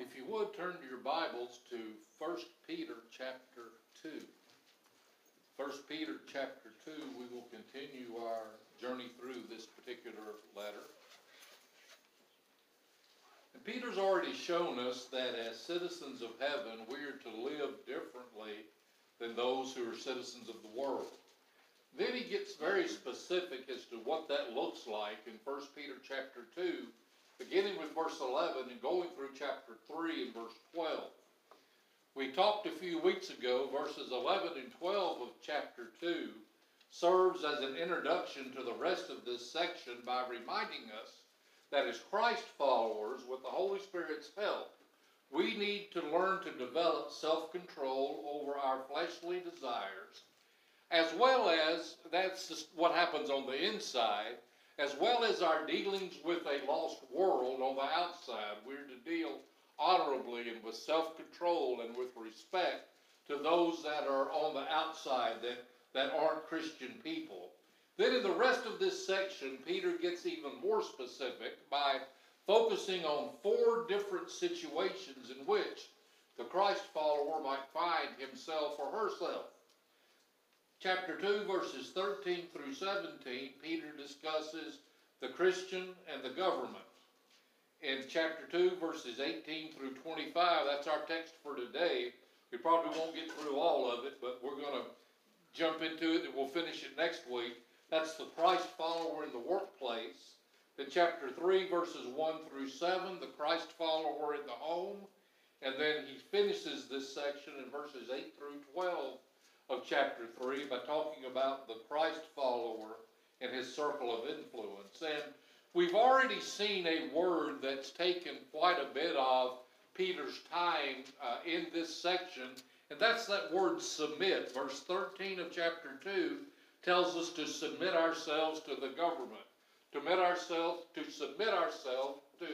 If you would, turn to your Bibles to 1 Peter chapter 2. 1 Peter chapter 2, we will continue our journey through this particular letter. And Peter's already shown us that as citizens of heaven, we are to live differently than those who are citizens of the world. Then he gets very specific as to what that looks like in 1 Peter chapter 2 beginning with verse 11 and going through chapter 3 and verse 12. We talked a few weeks ago, verses 11 and 12 of chapter 2 serves as an introduction to the rest of this section by reminding us that as Christ followers, with the Holy Spirit's help, we need to learn to develop self control over our fleshly desires, as well as that's what happens on the inside, as well as our dealings with a lost world on the outside. We're to deal honorably and with self control and with respect to those that are on the outside that, that aren't Christian people. Then, in the rest of this section, Peter gets even more specific by focusing on four different situations in which the Christ follower might find himself or herself chapter 2, verses 13 through 17, Peter discusses the Christian and the government. In chapter 2, verses 18 through 25, that's our text for today. We probably won't get through all of it, but we're going to jump into it and we'll finish it next week. That's the Christ follower in the workplace. Then chapter 3, verses 1 through 7, the Christ follower in the home. And then he finishes this section in verses 8 through 12 of chapter 3 by talking about the Christ follower and his circle of influence. And we've already seen a word that's taken quite a bit of Peter's time uh, in this section, and that's that word submit. Verse 13 of chapter 2 tells us to submit ourselves to the government, to submit ourselves, to submit ourselves, to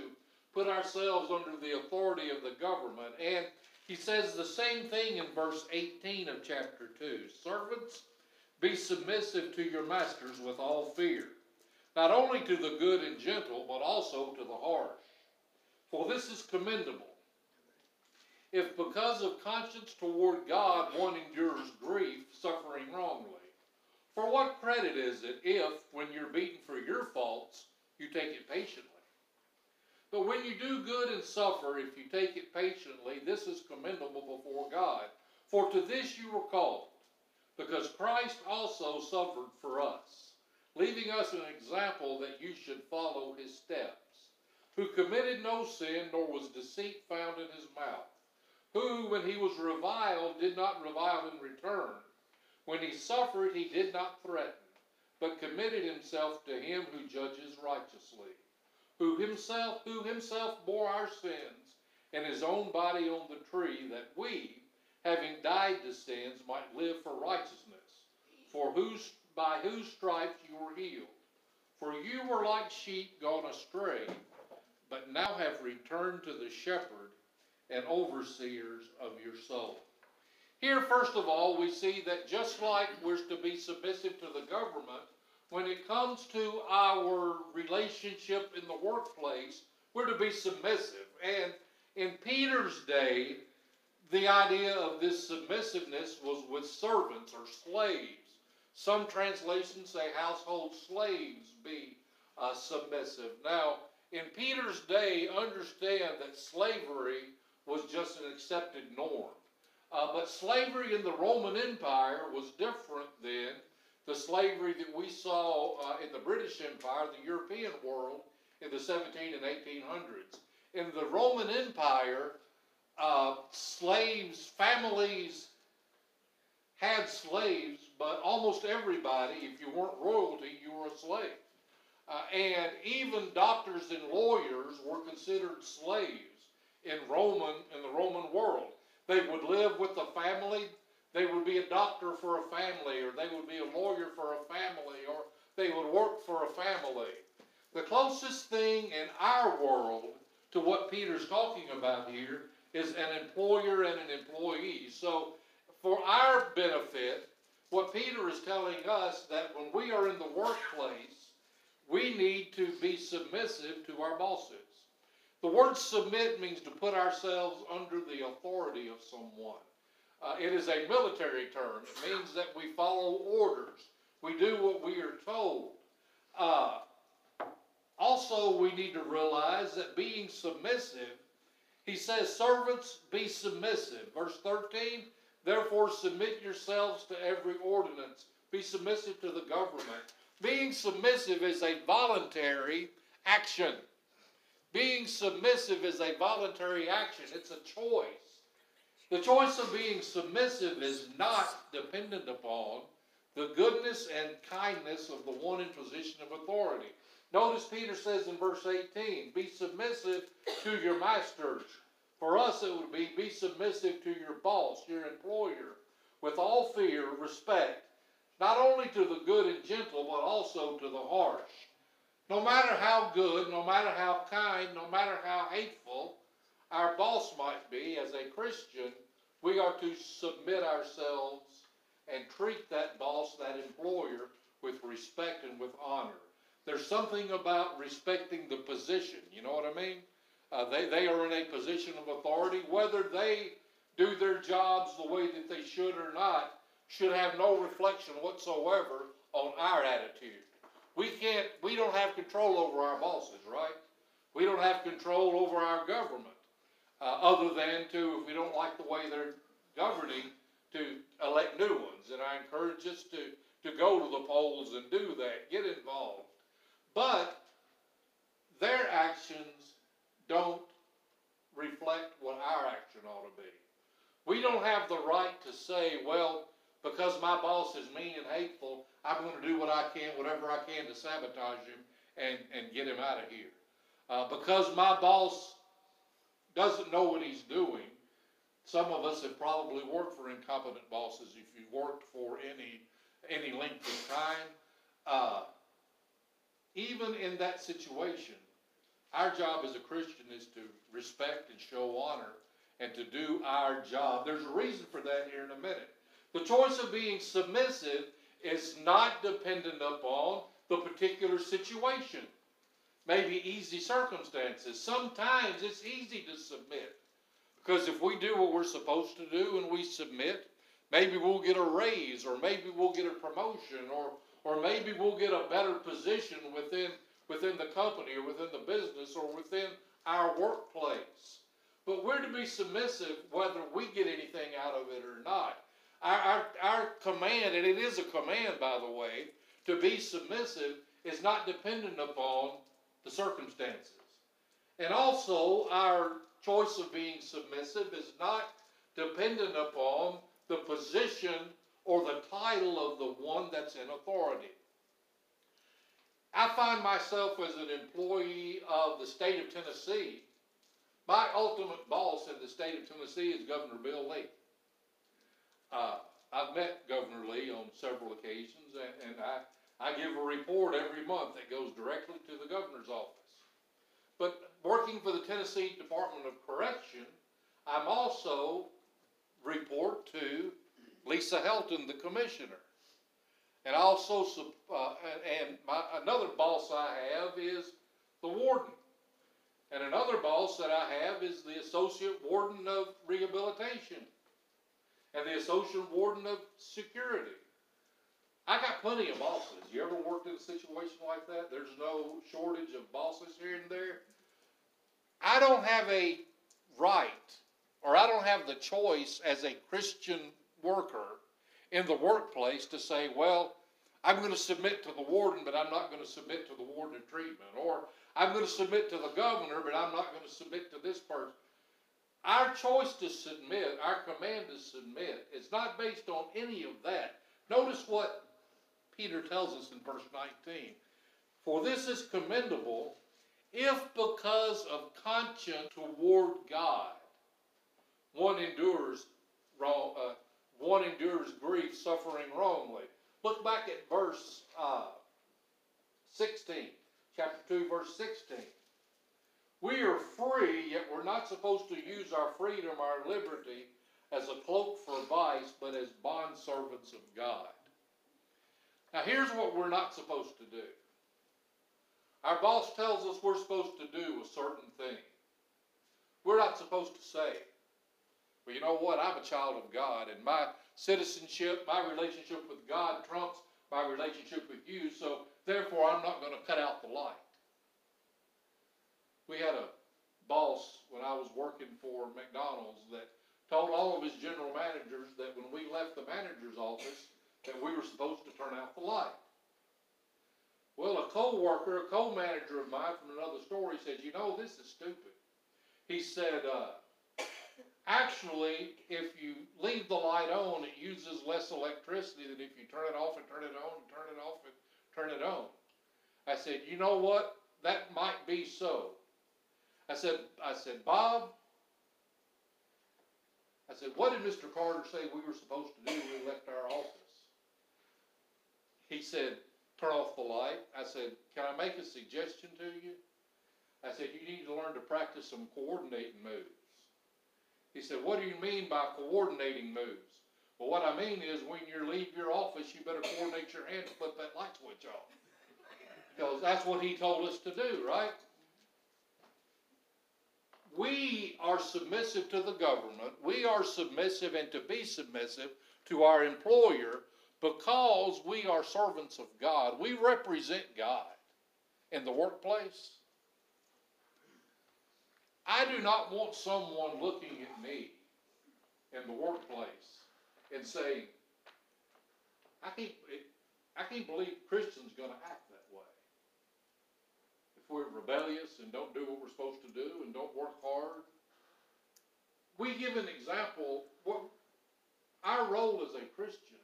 put ourselves under the authority of the government. And he says the same thing in verse 18 of chapter 2. Servants, be submissive to your masters with all fear, not only to the good and gentle, but also to the harsh. For this is commendable. If because of conscience toward God one endures grief, suffering wrongly. For what credit is it if, when you're beaten for your faults, you take it patiently? But when you do good and suffer, if you take it patiently, this is commendable before God. For to this you were called, because Christ also suffered for us, leaving us an example that you should follow his steps, who committed no sin, nor was deceit found in his mouth, who, when he was reviled, did not revile in return. When he suffered, he did not threaten, but committed himself to him who judges righteously who himself who himself bore our sins in his own body on the tree that we having died to sins might live for righteousness. For whose by whose stripes you were healed. For you were like sheep gone astray but now have returned to the shepherd and overseers of your soul. Here first of all we see that just like we're to be submissive to the government when it comes to our relationship in the workplace, we're to be submissive. And in Peter's day, the idea of this submissiveness was with servants or slaves. Some translations say household slaves be uh, submissive. Now, in Peter's day, understand that slavery was just an accepted norm. Uh, but slavery in the Roman Empire was different then the slavery that we saw uh, in the British Empire, the European world, in the 17 and 1800s. In the Roman Empire, uh, slaves, families had slaves, but almost everybody, if you weren't royalty, you were a slave. Uh, and even doctors and lawyers were considered slaves in Roman in the Roman world. They would live with the family. They would be a doctor for a family, or they would be a lawyer for a family, or they would work for a family. The closest thing in our world to what Peter's talking about here is an employer and an employee. So, for our benefit, what Peter is telling us that when we are in the workplace, we need to be submissive to our bosses. The word submit means to put ourselves under the authority of someone. Uh, it is a military term. It means that we follow orders. We do what we are told. Uh, also, we need to realize that being submissive, he says, servants, be submissive. Verse 13, therefore submit yourselves to every ordinance. Be submissive to the government. Being submissive is a voluntary action. Being submissive is a voluntary action. It's a choice. The choice of being submissive is not dependent upon the goodness and kindness of the one in position of authority. Notice Peter says in verse 18, Be submissive to your masters. For us, it would be be submissive to your boss, your employer, with all fear, respect, not only to the good and gentle, but also to the harsh. No matter how good, no matter how kind, no matter how hateful our boss might be, as a Christian, we are to submit ourselves and treat that boss, that employer, with respect and with honor. There's something about respecting the position, you know what I mean? Uh, they, they are in a position of authority. Whether they do their jobs the way that they should or not should have no reflection whatsoever on our attitude. We can't, we don't have control over our bosses, right? We don't have control over our government, uh, other than to, if we don't like the way they're governing, to elect new ones. And I encourage us to, to go to the polls and do that, get involved. But their actions don't reflect what our action ought to be. We don't have the right to say, well, because my boss is mean and hateful, I'm going to do what I can, whatever I can to sabotage him and, and get him out of here. Uh, because my boss doesn't know what he's doing, some of us have probably worked for incompetent bosses if you've worked for any, any length of time. Uh, even in that situation, our job as a Christian is to respect and show honor and to do our job. There's a reason for that here in a minute. The choice of being submissive is not dependent upon the particular situation. Maybe easy circumstances. Sometimes it's easy to submit. Because if we do what we're supposed to do and we submit, maybe we'll get a raise or maybe we'll get a promotion or, or maybe we'll get a better position within, within the company or within the business or within our workplace. But we're to be submissive whether we get anything out of it or not. Our, our, our command, and it is a command, by the way, to be submissive is not dependent upon the circumstances. And also, our choice of being submissive is not dependent upon the position or the title of the one that's in authority. I find myself as an employee of the state of Tennessee. My ultimate boss in the state of Tennessee is Governor Bill Lee. Uh, I've met Governor Lee on several occasions, and, and I, I give a report every month that goes directly to the governor's office. But working for the Tennessee Department of Correction, I'm also report to Lisa Helton, the commissioner. And also, uh, and my, another boss I have is the warden. And another boss that I have is the associate warden of rehabilitation and the associate warden of security. I got plenty of bosses. You ever worked in a situation like that? There's no shortage of bosses here and there. I don't have a right or I don't have the choice as a Christian worker in the workplace to say, well, I'm going to submit to the warden, but I'm not going to submit to the warden treatment. Or I'm going to submit to the governor, but I'm not going to submit to this person. Our choice to submit, our command to submit, is not based on any of that. Notice what Peter tells us in verse 19. For this is commendable if because of conscience toward God one endures wrong, uh, one endures grief, suffering wrongly. Look back at verse uh, 16, chapter 2, verse 16. We are free, yet we're not supposed to use our freedom, our liberty, as a cloak for vice, but as bond servants of God. Now, here's what we're not supposed to do. Our boss tells us we're supposed to do a certain thing. We're not supposed to say, well, you know what? I'm a child of God, and my citizenship, my relationship with God trumps my relationship with you, so therefore I'm not going to cut out the light. We had a boss when I was working for McDonald's that told all of his general managers that when we left the manager's office that we were supposed to turn out the light. Well, a co-worker, a co-manager of mine from another store, he said, you know, this is stupid. He said, uh, Actually, if you leave the light on, it uses less electricity than if you turn it off and turn it on and turn it off and turn it on. I said, you know what? That might be so. I said, I said, Bob, I said, what did Mr. Carter say we were supposed to do when we left our office? He said, turn off the light. I said, can I make a suggestion to you? I said, you need to learn to practice some coordinating moves. He said, What do you mean by coordinating moves? Well, what I mean is when you leave your office, you better coordinate your hand to flip that light switch off. Because that's what he told us to do, right? We are submissive to the government. We are submissive and to be submissive to our employer because we are servants of God. We represent God in the workplace. I do not want someone looking at me in the workplace and saying, I can't, I can't believe Christians going to act that way. If we're rebellious and don't do what we're supposed to do and don't work hard, we give an example. What our role as a Christian,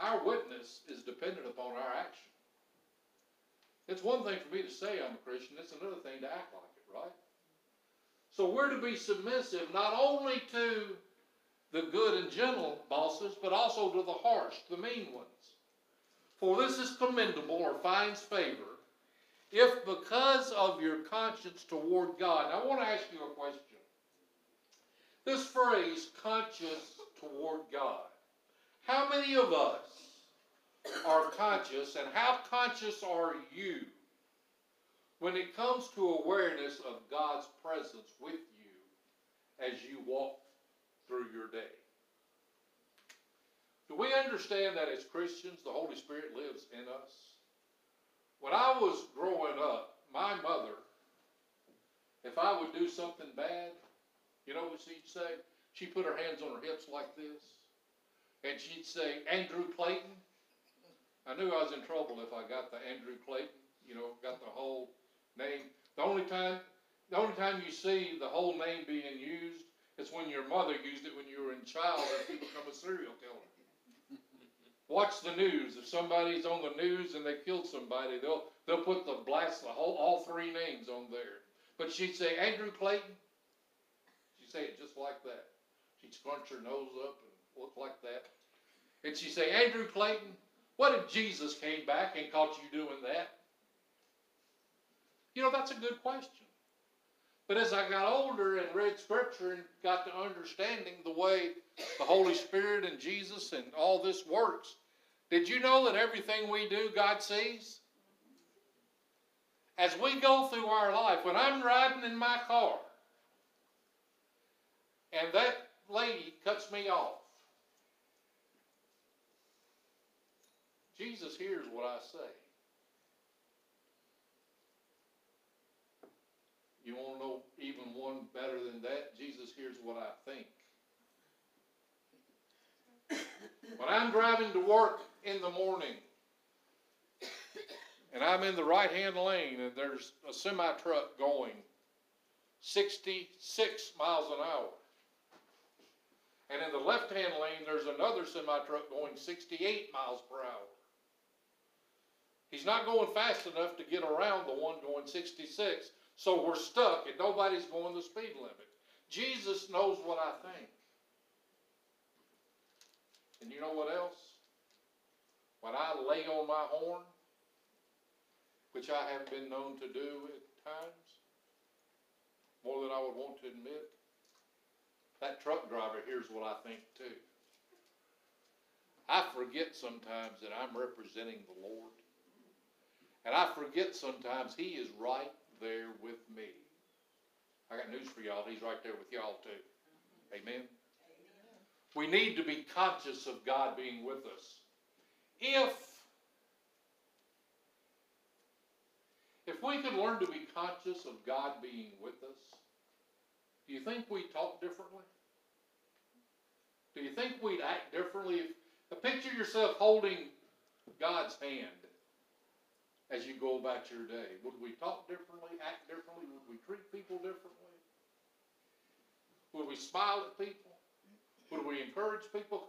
our witness is dependent upon our action. It's one thing for me to say I'm a Christian; it's another thing to act like it, right? So we're to be submissive not only to the good and gentle bosses, but also to the harsh, the mean ones. For this is commendable or finds favor if because of your conscience toward God. Now, I want to ask you a question. This phrase, conscience toward God, how many of us are conscious, and how conscious are you when it comes to awareness of God's presence with you as you walk through your day. Do we understand that as Christians, the Holy Spirit lives in us? When I was growing up, my mother, if I would do something bad, you know what she'd say? She put her hands on her hips like this, and she'd say, Andrew Clayton. I knew I was in trouble if I got the Andrew Clayton, you know, got the whole name. The only time, the only time you see the whole name being used is when your mother used it when you were in child and you become a serial killer. Watch the news. If somebody's on the news and they killed somebody, they'll they'll put the blast the whole all three names on there. But she'd say Andrew Clayton. She'd say it just like that. She'd scrunch her nose up look like that. And she'd say, Andrew Clayton, what if Jesus came back and caught you doing that? You know, that's a good question. But as I got older and read Scripture and got to understanding the way the Holy Spirit and Jesus and all this works, did you know that everything we do, God sees? As we go through our life, when I'm riding in my car and that lady cuts me off, Jesus hears what I say. You want to know even one better than that? Jesus hears what I think. when I'm driving to work in the morning and I'm in the right hand lane and there's a semi truck going 66 miles an hour. And in the left hand lane, there's another semi truck going 68 miles per hour. He's not going fast enough to get around the one going 66. So we're stuck and nobody's going the speed limit. Jesus knows what I think. And you know what else? When I lay on my horn, which I have been known to do at times, more than I would want to admit, that truck driver hears what I think too. I forget sometimes that I'm representing the Lord. And I forget sometimes He is right there with me. I got news for y'all, he's right there with y'all too. Amen? We need to be conscious of God being with us. If if we could learn to be conscious of God being with us, do you think we'd talk differently? Do you think we'd act differently? If, picture yourself holding God's hand as you go about your day. Would we talk differently, act differently? Would we treat people differently? Would we smile at people? Would we encourage people?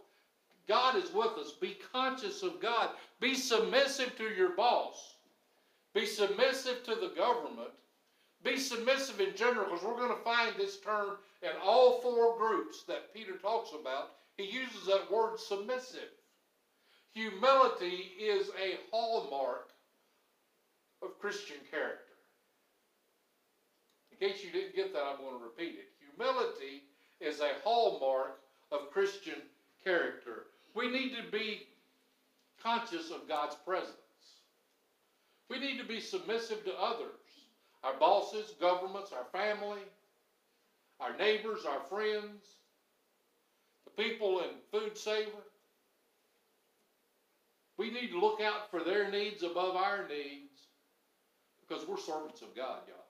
God is with us. Be conscious of God. Be submissive to your boss. Be submissive to the government. Be submissive in general, because we're going to find this term in all four groups that Peter talks about. He uses that word submissive. Humility is a hallmark of Christian character. In case you didn't get that, I'm going to repeat it. Humility is a hallmark of Christian character. We need to be conscious of God's presence. We need to be submissive to others our bosses, governments, our family, our neighbors, our friends, the people in Food Saver. We need to look out for their needs above our needs because we're servants of God, y'all.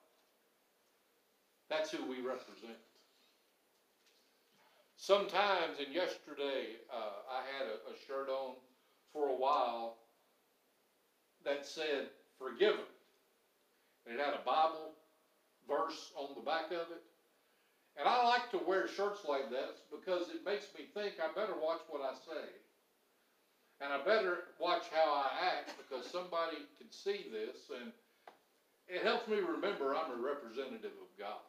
That's who we represent. Sometimes, and yesterday, uh, I had a, a shirt on for a while that said, forgiven. And it had a Bible verse on the back of it. And I like to wear shirts like that because it makes me think I better watch what I say. And I better watch how I act because somebody can see this and it helps me remember I'm a representative of God.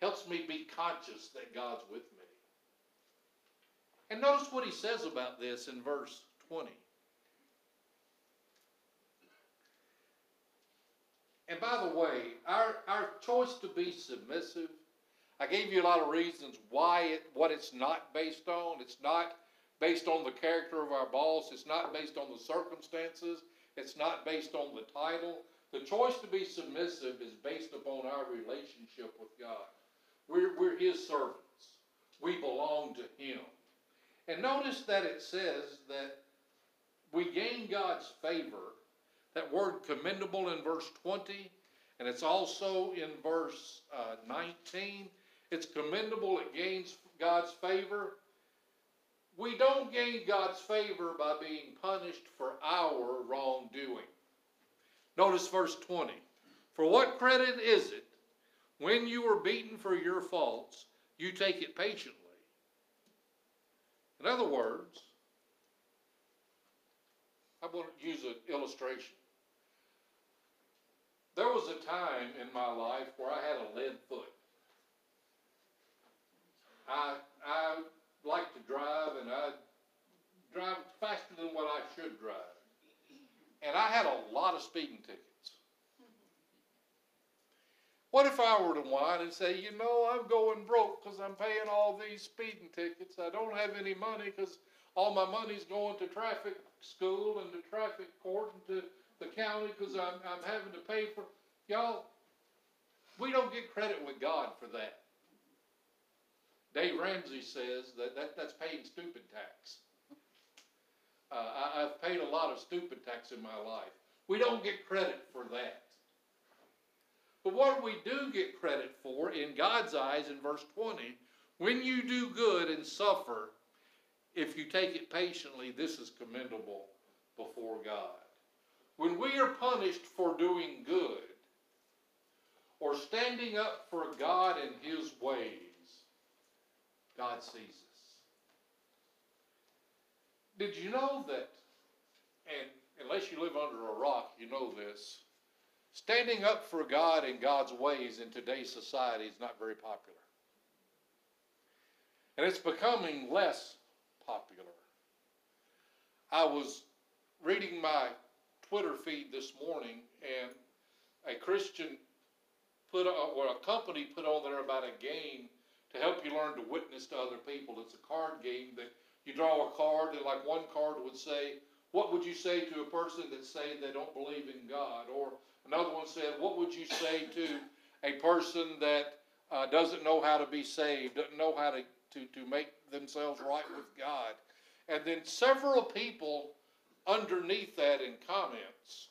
Helps me be conscious that God's with me. And notice what he says about this in verse 20. And by the way, our, our choice to be submissive, I gave you a lot of reasons why it, what it's not based on. It's not based on the character of our boss. It's not based on the circumstances. It's not based on the title. The choice to be submissive is based upon our relationship with God. We're, we're His servants. We belong to Him. And notice that it says that we gain God's favor. That word commendable in verse 20, and it's also in verse uh, 19. It's commendable, it gains God's favor. We don't gain God's favor by being punished for our wrongdoing. Notice verse 20. For what credit is it when you are beaten for your faults, you take it patiently? In other words, I want to use an illustration. There was a time in my life where I had a lead foot. I like to drive and I drive faster than what I should drive. And I had a lot of speeding tickets. What if I were to whine and say, you know, I'm going broke because I'm paying all these speeding tickets. I don't have any money because all my money's going to traffic school and to traffic court and to the county because I'm, I'm having to pay for. Y'all, we don't get credit with God for that. Dave Ramsey says that, that that's paying stupid tax. Uh, I, I've paid a lot of stupid tax in my life. We don't get credit for that. But what we do get credit for in God's eyes in verse 20, when you do good and suffer, if you take it patiently, this is commendable before God. When we are punished for doing good or standing up for God and His ways, God sees us. Did you know that, and unless you live under a rock, you know this, Standing up for God and God's ways in today's society is not very popular. And it's becoming less popular. I was reading my Twitter feed this morning, and a Christian put, or a company put on there about a game to help you learn to witness to other people. It's a card game that you draw a card, and like one card would say, What would you say to a person that say they don't believe in God? Or Another one said, What would you say to a person that uh, doesn't know how to be saved, doesn't know how to, to, to make themselves right with God. And then several people underneath that in comments.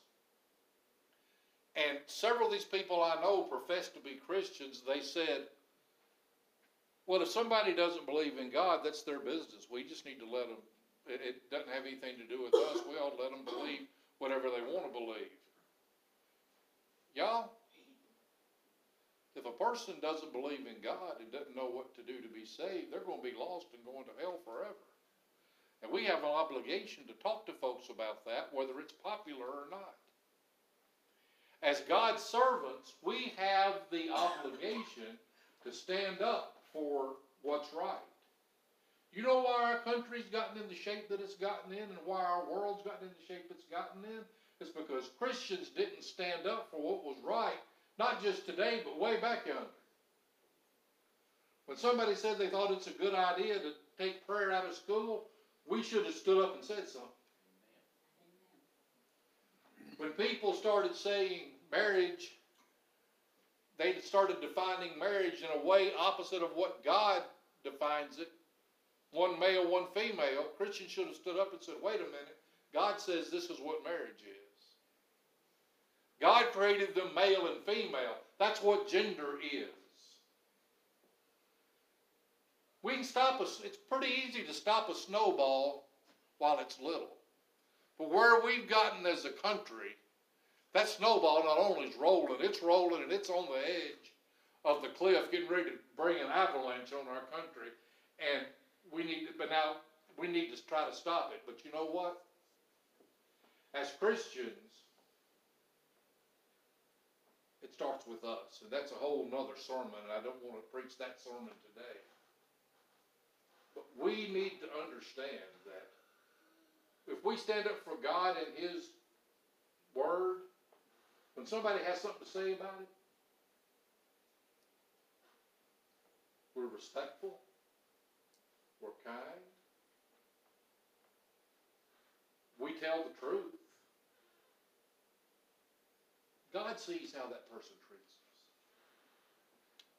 And several of these people I know profess to be Christians. They said, well, if somebody doesn't believe in God, that's their business. We just need to let them, it, it doesn't have anything to do with us. We ought to let them believe whatever they want to believe. Y'all, if a person doesn't believe in God and doesn't know what to do to be saved, they're going to be lost and going to hell forever. And we have an obligation to talk to folks about that, whether it's popular or not. As God's servants, we have the obligation to stand up for what's right. You know why our country's gotten in the shape that it's gotten in and why our world's gotten in the shape it's gotten in? It's because Christians didn't stand up for what was right, not just today, but way back yonder. When somebody said they thought it's a good idea to take prayer out of school, we should have stood up and said something. When people started saying marriage, they started defining marriage in a way opposite of what God defines it. One male, one female. Christians should have stood up and said, wait a minute. God says this is what marriage is. God created them male and female. That's what gender is. We can stop us. It's pretty easy to stop a snowball while it's little. But where we've gotten as a country, that snowball not only is rolling, it's rolling and it's on the edge of the cliff, getting ready to bring an avalanche on our country. And we need to, but now we need to try to stop it. But you know what? As Christians, it starts with us. And that's a whole nother sermon, and I don't want to preach that sermon today. But we need to understand that if we stand up for God and His Word, when somebody has something to say about it, we're respectful, we're kind, we tell the truth. God sees how that person treats us.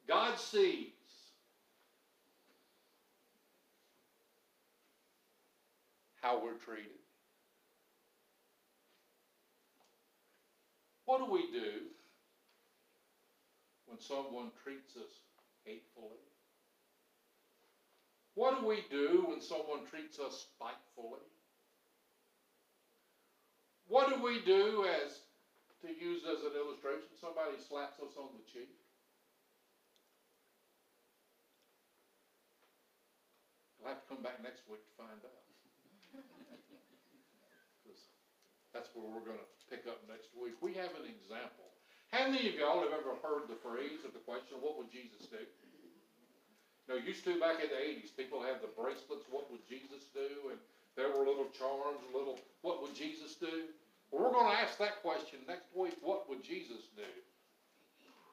God sees how we're treated. What do we do when someone treats us hatefully? What do we do when someone treats us spitefully? What do we do as, to use as an illustration, somebody slaps us on the cheek? I'll have to come back next week to find out. That's where we're going to pick up next week. We have an example. How many of y'all have ever heard the phrase of the question, what would Jesus do? Now, used to back in the 80s, people had the bracelets, what would Jesus do? And there were little charms, little, what would Jesus do? Well, we're going to ask that question next week, what would Jesus do?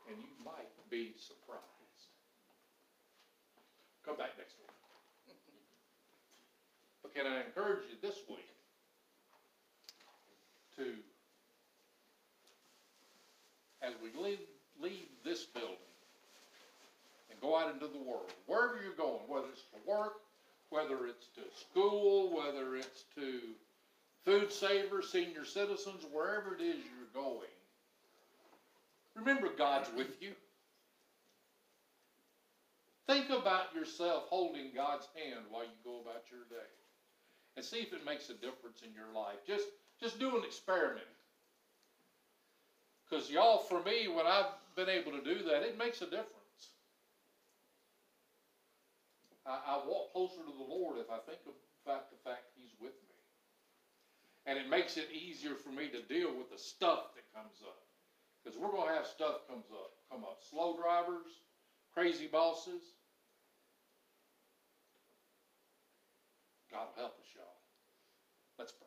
And you might be surprised. Come back next week. But can I encourage you this week? to, as we leave, leave this building and go out into the world, wherever you're going, whether it's to work, whether it's to school, whether it's to food savers, senior citizens, wherever it is you're going, remember God's with you. Think about yourself holding God's hand while you go about your day. And see if it makes a difference in your life. Just just do an experiment. Because y'all, for me, when I've been able to do that, it makes a difference. I, I walk closer to the Lord if I think about the fact He's with me. And it makes it easier for me to deal with the stuff that comes up. Because we're going to have stuff comes up, come up. Slow drivers, crazy bosses. God will help us, y'all. Let's pray.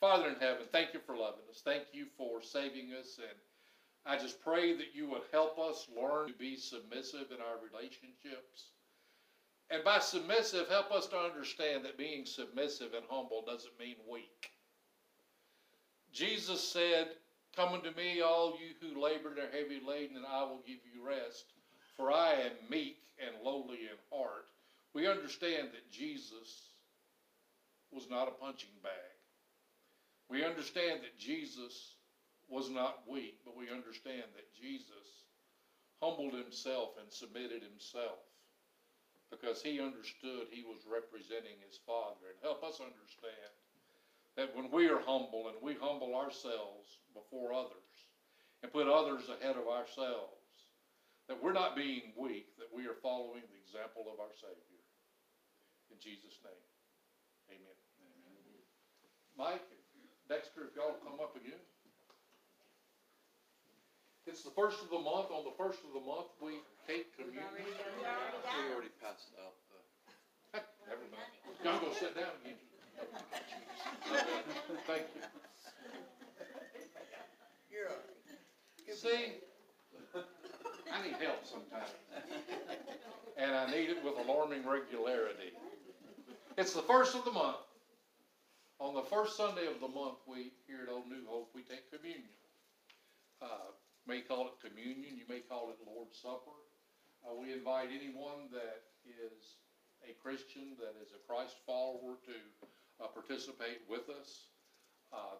Father in heaven, thank you for loving us. Thank you for saving us. And I just pray that you would help us learn to be submissive in our relationships. And by submissive, help us to understand that being submissive and humble doesn't mean weak. Jesus said Come unto me, all you who labor and are heavy laden, and I will give you rest. For I am meek and lowly in heart. We understand that Jesus was not a punching bag. We understand that Jesus was not weak, but we understand that Jesus humbled himself and submitted himself because he understood he was representing his Father. And help us understand that when we are humble and we humble ourselves before others and put others ahead of ourselves, that we're not being weak, that we are following the example of our Savior. In Jesus' name, amen. Mike, Dexter, if y'all come up again. It's the first of the month. On the first of the month, we take communion. We already passed out the. Never mind. Y'all go sit down again. Thank you. You're all right. See, I need help sometimes. And I need it with alarming regularity. It's the first of the month. On the first Sunday of the month, we, here at Old New Hope, we take communion. Uh, may call it communion, you may call it Lord's Supper. Uh, we invite anyone that is a Christian, that is a Christ follower to uh, participate with us. Uh,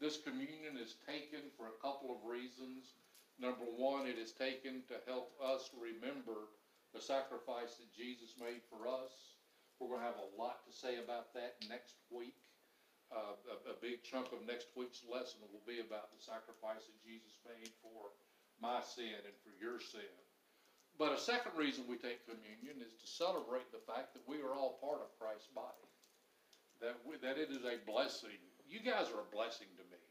this communion is taken for a couple of reasons. Number one, it is taken to help us remember the sacrifice that Jesus made for us. We're going to have a lot to say about that next week. Uh, a, a big chunk of next week's lesson will be about the sacrifice that Jesus made for my sin and for your sin. But a second reason we take communion is to celebrate the fact that we are all part of Christ's body. That we, that it is a blessing. You guys are a blessing to me.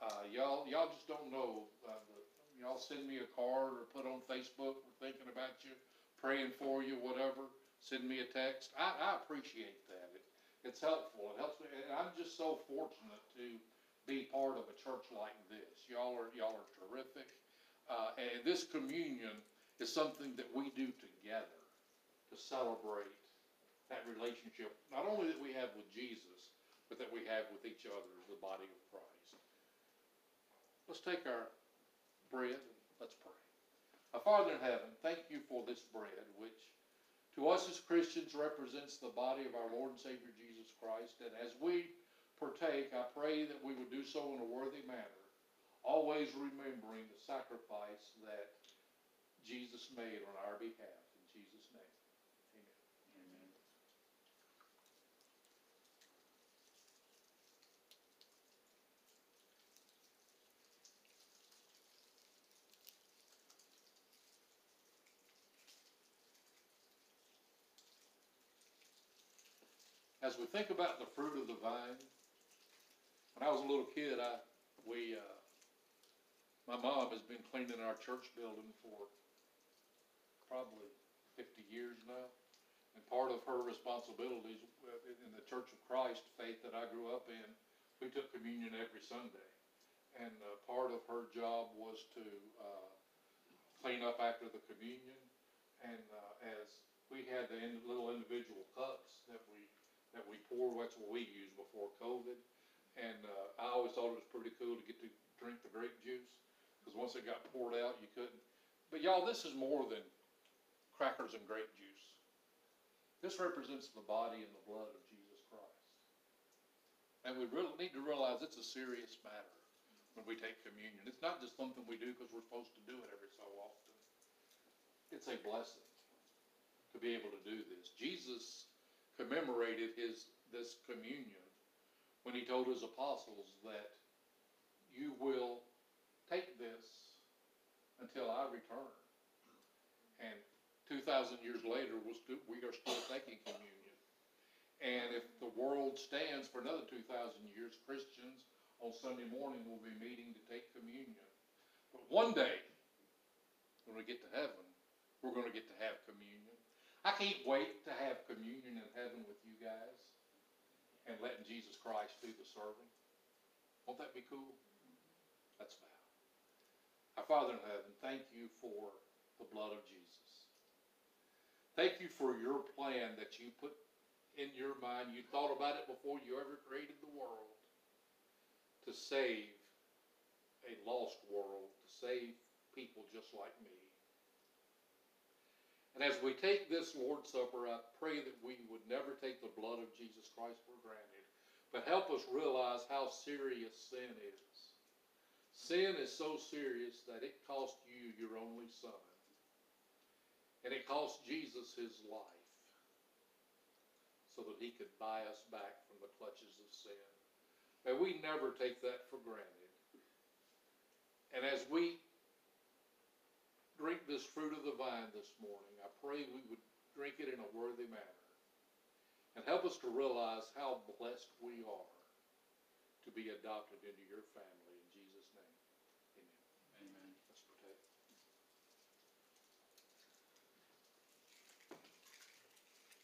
Uh, y'all y'all just don't know. Uh, the, y'all send me a card or put on Facebook. We're thinking about you, praying for you, whatever. Send me a text. I, I appreciate that. It, it's helpful. It helps me. And I'm just so fortunate to be part of a church like this. Y'all are y'all are terrific. Uh, and this communion is something that we do together to celebrate that relationship, not only that we have with Jesus, but that we have with each other as the body of Christ. Let's take our bread and let's pray. Our Father in heaven, thank you for this bread, which to us as Christians represents the body of our Lord and Savior Jesus Christ. And as we partake, I pray that we would do so in a worthy manner, always remembering the sacrifice that Jesus made on our behalf. In Jesus' name, amen. As we think about the fruit of the vine, when I was a little kid, I, we, uh, my mom has been cleaning our church building for probably fifty years now. And part of her responsibilities in the Church of Christ faith that I grew up in, we took communion every Sunday. And uh, part of her job was to uh, clean up after the communion. And uh, as we had the little individual cups that we that we pour, that's what we used before COVID. And uh, I always thought it was pretty cool to get to drink the grape juice because once it got poured out, you couldn't. But y'all, this is more than crackers and grape juice. This represents the body and the blood of Jesus Christ. And we really need to realize it's a serious matter when we take communion. It's not just something we do because we're supposed to do it every so often. It's a blessing to be able to do this. Jesus commemorated his this communion when he told his apostles that you will take this until I return. And 2,000 years later, stu- we are still taking communion. And if the world stands for another 2,000 years, Christians on Sunday morning will be meeting to take communion. But one day, when we get to heaven, we're going to get to have communion. I can't wait to have communion in heaven with you guys and letting Jesus Christ do the serving. Won't that be cool? Let's bow. Our Father in heaven, thank you for the blood of Jesus. Thank you for your plan that you put in your mind. You thought about it before you ever created the world to save a lost world to save people just like me. And as we take this Lord's Supper, I pray that we would never take the blood of Jesus Christ for granted, but help us realize how serious sin is. Sin is so serious that it cost you your only son. And it cost Jesus his life so that he could buy us back from the clutches of sin. May we never take that for granted. And as we drink this fruit of the vine this morning, I pray we would drink it in a worthy manner. And help us to realize how blessed we are to be adopted into your family.